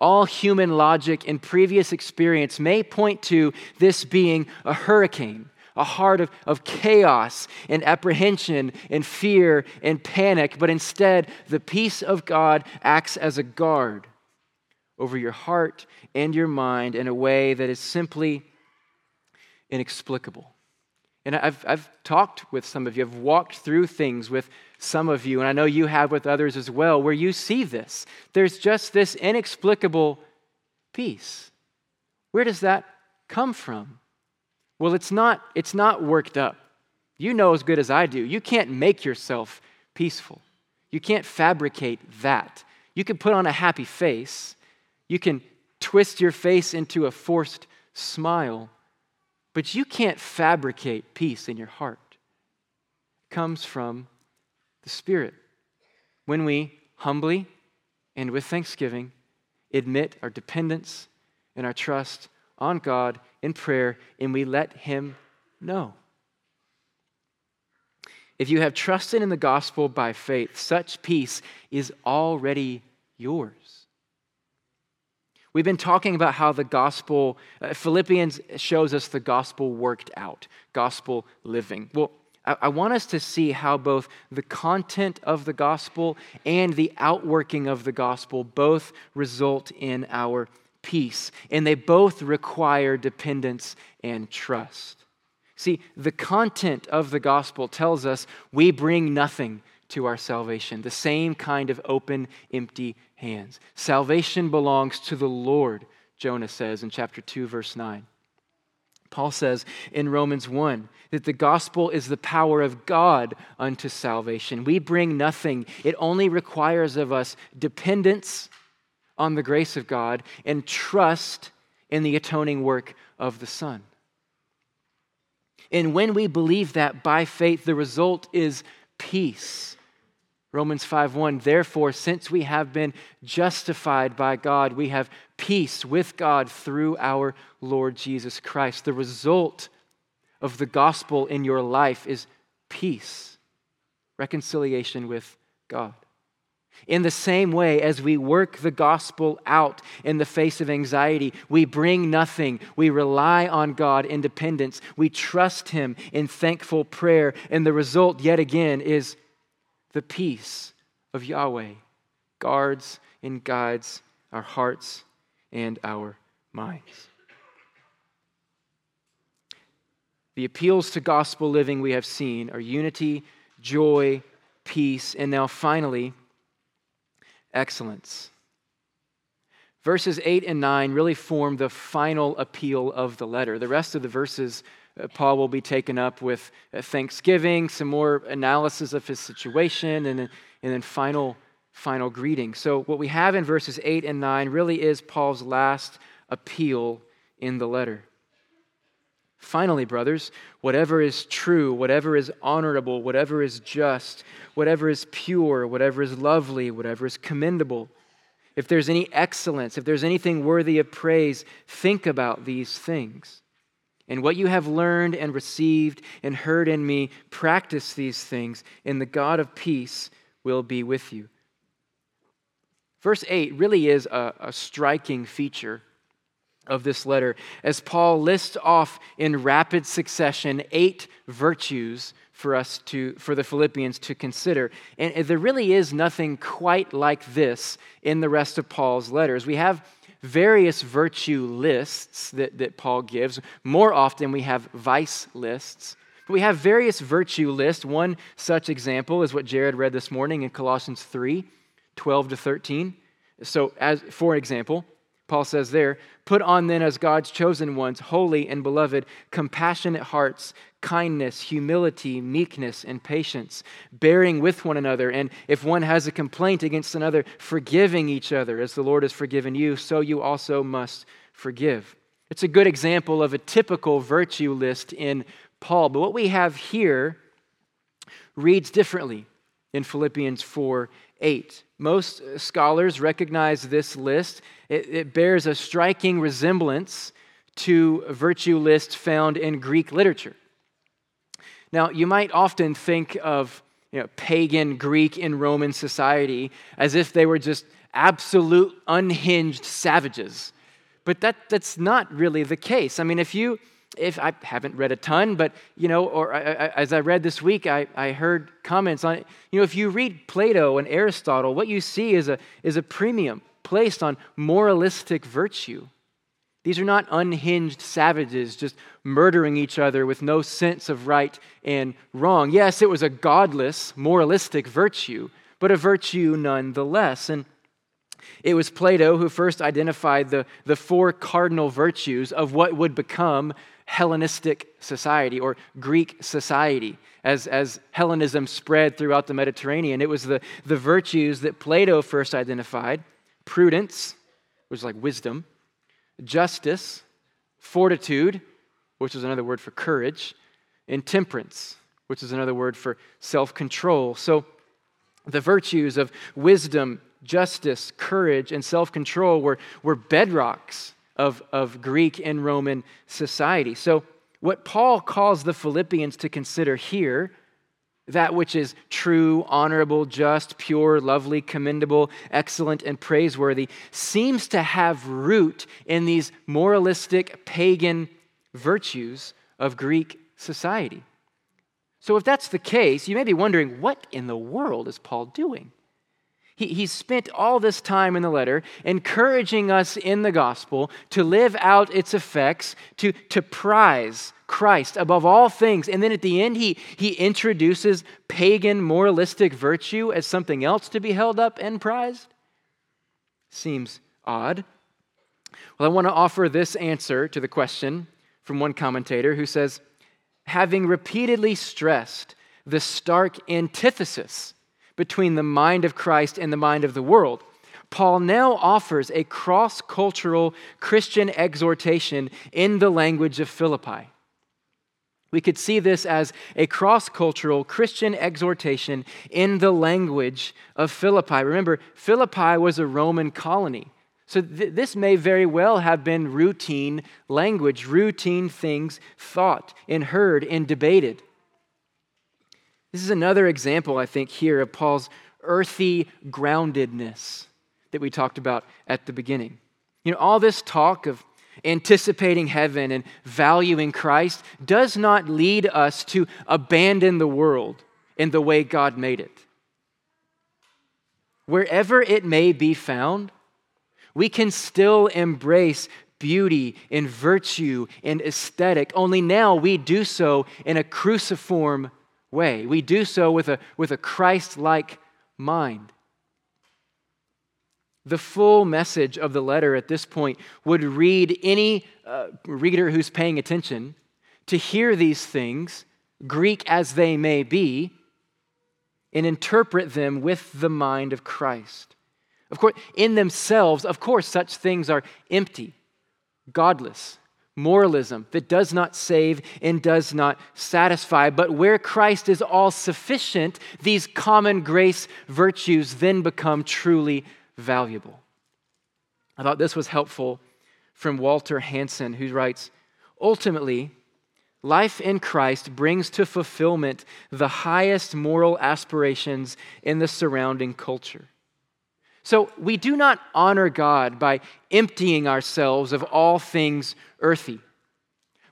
All human logic and previous experience may point to this being a hurricane, a heart of, of chaos and apprehension and fear and panic, but instead, the peace of God acts as a guard over your heart and your mind in a way that is simply inexplicable. And I've, I've talked with some of you, I've walked through things with some of you, and I know you have with others as well, where you see this. There's just this inexplicable peace. Where does that come from? Well, it's not, it's not worked up. You know as good as I do. You can't make yourself peaceful. You can't fabricate that. You can put on a happy face, you can twist your face into a forced smile, but you can't fabricate peace in your heart. It comes from the Spirit. When we humbly and with thanksgiving admit our dependence and our trust on God in prayer, and we let Him know. If you have trusted in the gospel by faith, such peace is already yours. We've been talking about how the gospel, uh, Philippians shows us the gospel worked out, gospel living. Well, I, I want us to see how both the content of the gospel and the outworking of the gospel both result in our peace, and they both require dependence and trust. See, the content of the gospel tells us we bring nothing to our salvation, the same kind of open, empty hands. Salvation belongs to the Lord, Jonah says in chapter 2, verse 9. Paul says in Romans 1 that the gospel is the power of God unto salvation. We bring nothing, it only requires of us dependence on the grace of God and trust in the atoning work of the Son. And when we believe that by faith, the result is peace. Romans 5:1 Therefore since we have been justified by God we have peace with God through our Lord Jesus Christ. The result of the gospel in your life is peace, reconciliation with God. In the same way as we work the gospel out in the face of anxiety, we bring nothing. We rely on God in dependence. We trust Him in thankful prayer. And the result, yet again, is the peace of Yahweh guards and guides our hearts and our minds. The appeals to gospel living we have seen are unity, joy, peace, and now finally, excellence. Verses 8 and 9 really form the final appeal of the letter. The rest of the verses, Paul will be taken up with uh, thanksgiving, some more analysis of his situation, and, and then final, final greeting. So, what we have in verses 8 and 9 really is Paul's last appeal in the letter. Finally, brothers, whatever is true, whatever is honorable, whatever is just, whatever is pure, whatever is lovely, whatever is commendable, if there's any excellence, if there's anything worthy of praise, think about these things. And what you have learned and received and heard in me, practice these things, and the God of peace will be with you. Verse 8 really is a, a striking feature of this letter as Paul lists off in rapid succession eight virtues for us to for the Philippians to consider. And there really is nothing quite like this in the rest of Paul's letters. We have various virtue lists that, that Paul gives. More often we have vice lists. But we have various virtue lists. One such example is what Jared read this morning in Colossians 3, 12 to 13. So as for example, Paul says there, put on then as God's chosen ones, holy and beloved, compassionate hearts, kindness, humility, meekness, and patience, bearing with one another. And if one has a complaint against another, forgiving each other, as the Lord has forgiven you, so you also must forgive. It's a good example of a typical virtue list in Paul. But what we have here reads differently in Philippians 4 8. Most scholars recognize this list. It, it, bears a striking resemblance to virtue lists found in Greek literature. Now, you might often think of you know, pagan Greek and Roman society as if they were just absolute unhinged savages. But that, that's not really the case. I mean, if you if I haven't read a ton, but you know, or I, I, as I read this week, I, I heard comments on. You know, if you read Plato and Aristotle, what you see is a, is a premium placed on moralistic virtue. These are not unhinged savages just murdering each other with no sense of right and wrong. Yes, it was a godless, moralistic virtue, but a virtue nonetheless. And it was Plato who first identified the, the four cardinal virtues of what would become Hellenistic society or Greek society as, as Hellenism spread throughout the Mediterranean. It was the, the virtues that Plato first identified prudence, which is like wisdom, justice, fortitude, which is another word for courage, and temperance, which is another word for self control. So the virtues of wisdom, justice, courage, and self control were, were bedrocks of, of Greek and Roman society. So, what Paul calls the Philippians to consider here, that which is true, honorable, just, pure, lovely, commendable, excellent, and praiseworthy, seems to have root in these moralistic, pagan virtues of Greek society. So, if that's the case, you may be wondering what in the world is Paul doing? He, he's spent all this time in the letter encouraging us in the gospel to live out its effects, to, to prize Christ above all things. And then at the end, he, he introduces pagan moralistic virtue as something else to be held up and prized. Seems odd. Well, I want to offer this answer to the question from one commentator who says, having repeatedly stressed the stark antithesis between the mind of Christ and the mind of the world, Paul now offers a cross cultural Christian exhortation in the language of Philippi. We could see this as a cross cultural Christian exhortation in the language of Philippi. Remember, Philippi was a Roman colony. So, th- this may very well have been routine language, routine things thought and heard and debated. This is another example, I think, here of Paul's earthy groundedness that we talked about at the beginning. You know, all this talk of anticipating heaven and valuing Christ does not lead us to abandon the world in the way God made it. Wherever it may be found, we can still embrace beauty and virtue and aesthetic, only now we do so in a cruciform way. We do so with a, with a Christ like mind. The full message of the letter at this point would read any uh, reader who's paying attention to hear these things, Greek as they may be, and interpret them with the mind of Christ. Of course, in themselves, of course, such things are empty, godless, moralism that does not save and does not satisfy. But where Christ is all sufficient, these common grace virtues then become truly valuable. I thought this was helpful from Walter Hansen, who writes Ultimately, life in Christ brings to fulfillment the highest moral aspirations in the surrounding culture. So we do not honor God by emptying ourselves of all things earthy,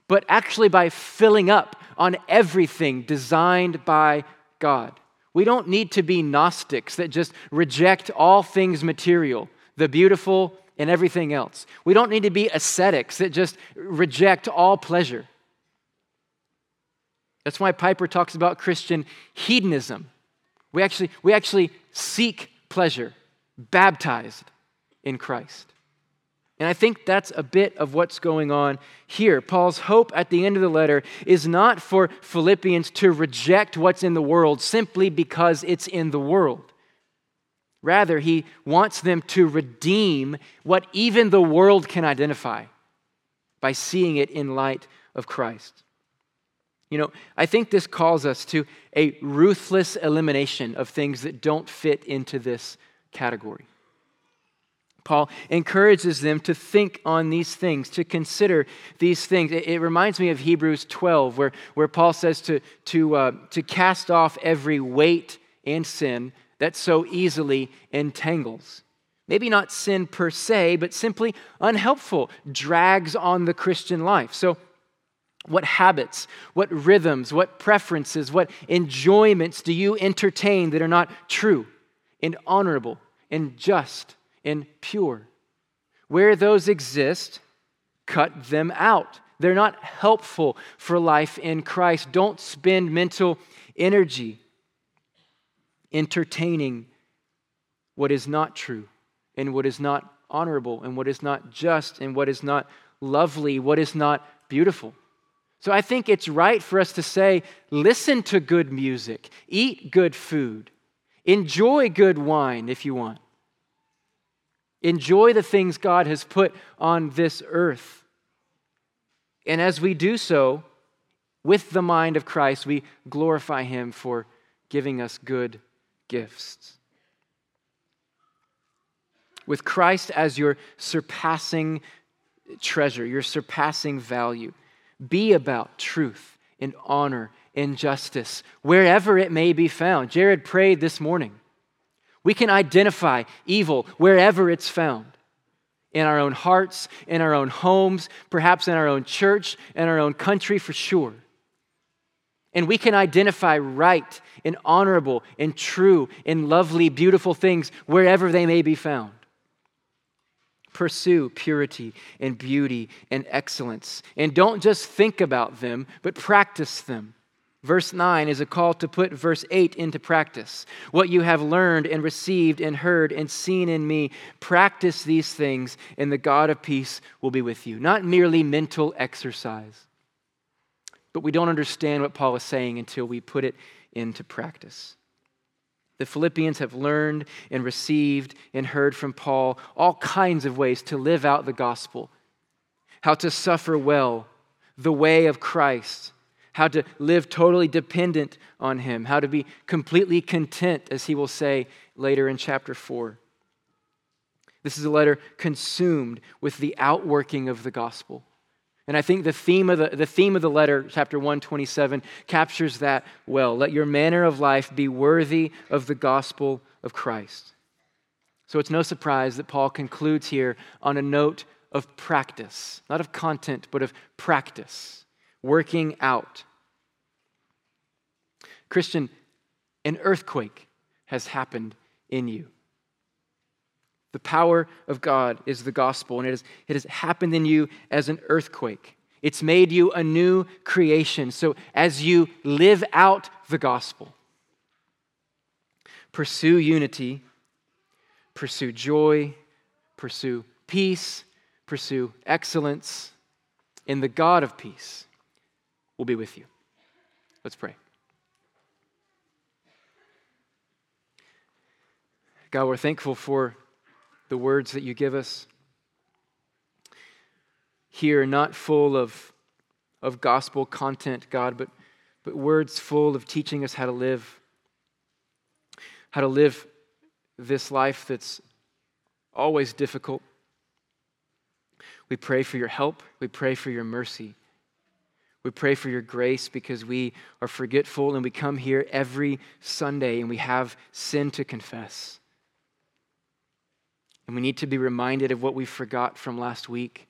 but actually by filling up on everything designed by God. We don't need to be Gnostics that just reject all things material, the beautiful, and everything else. We don't need to be ascetics that just reject all pleasure. That's why Piper talks about Christian hedonism. We actually, we actually seek pleasure, baptized in Christ. And I think that's a bit of what's going on here. Paul's hope at the end of the letter is not for Philippians to reject what's in the world simply because it's in the world. Rather, he wants them to redeem what even the world can identify by seeing it in light of Christ. You know, I think this calls us to a ruthless elimination of things that don't fit into this category. Paul encourages them to think on these things, to consider these things. It, it reminds me of Hebrews 12, where, where Paul says to, to, uh, to cast off every weight and sin that so easily entangles. Maybe not sin per se, but simply unhelpful, drags on the Christian life. So, what habits, what rhythms, what preferences, what enjoyments do you entertain that are not true and honorable and just and pure. Where those exist, cut them out. They're not helpful for life in Christ. Don't spend mental energy entertaining what is not true and what is not honorable and what is not just and what is not lovely, what is not beautiful. So I think it's right for us to say listen to good music, eat good food, enjoy good wine if you want. Enjoy the things God has put on this earth. And as we do so, with the mind of Christ, we glorify Him for giving us good gifts. With Christ as your surpassing treasure, your surpassing value, be about truth and honor and justice wherever it may be found. Jared prayed this morning we can identify evil wherever it's found in our own hearts, in our own homes, perhaps in our own church, in our own country for sure. And we can identify right and honorable and true and lovely, beautiful things wherever they may be found. Pursue purity and beauty and excellence. And don't just think about them, but practice them. Verse 9 is a call to put verse 8 into practice. What you have learned and received and heard and seen in me, practice these things, and the God of peace will be with you. Not merely mental exercise. but we don't understand what Paul is saying until we put it into practice. The Philippians have learned and received and heard from Paul all kinds of ways to live out the gospel, how to suffer well, the way of Christ, how to live totally dependent on Him, how to be completely content, as he will say later in chapter 4. This is a letter consumed with the outworking of the gospel. And I think the theme of the, the theme of the letter, chapter 127, captures that well. Let your manner of life be worthy of the gospel of Christ. So it's no surprise that Paul concludes here on a note of practice, not of content, but of practice, working out. Christian, an earthquake has happened in you. The power of God is the gospel, and it has, it has happened in you as an earthquake. It's made you a new creation. So as you live out the gospel, pursue unity, pursue joy, pursue peace, pursue excellence, in the God of peace will be with you. Let's pray. God, we're thankful for the words that you give us here, not full of, of gospel content, God, but, but words full of teaching us how to live, how to live this life that's always difficult. We pray for your help. We pray for your mercy. We pray for your grace because we are forgetful and we come here every Sunday and we have sin to confess. And we need to be reminded of what we forgot from last week.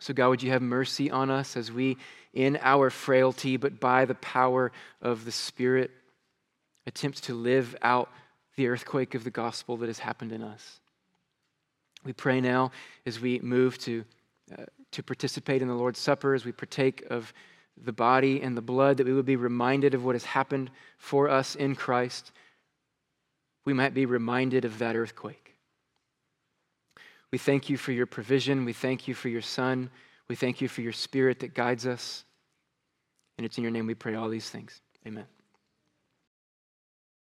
So, God, would you have mercy on us as we, in our frailty, but by the power of the Spirit, attempt to live out the earthquake of the gospel that has happened in us? We pray now as we move to, uh, to participate in the Lord's Supper, as we partake of the body and the blood, that we would be reminded of what has happened for us in Christ we might be reminded of that earthquake. We thank you for your provision. We thank you for your Son. We thank you for your Spirit that guides us. And it's in your name we pray all these things. Amen.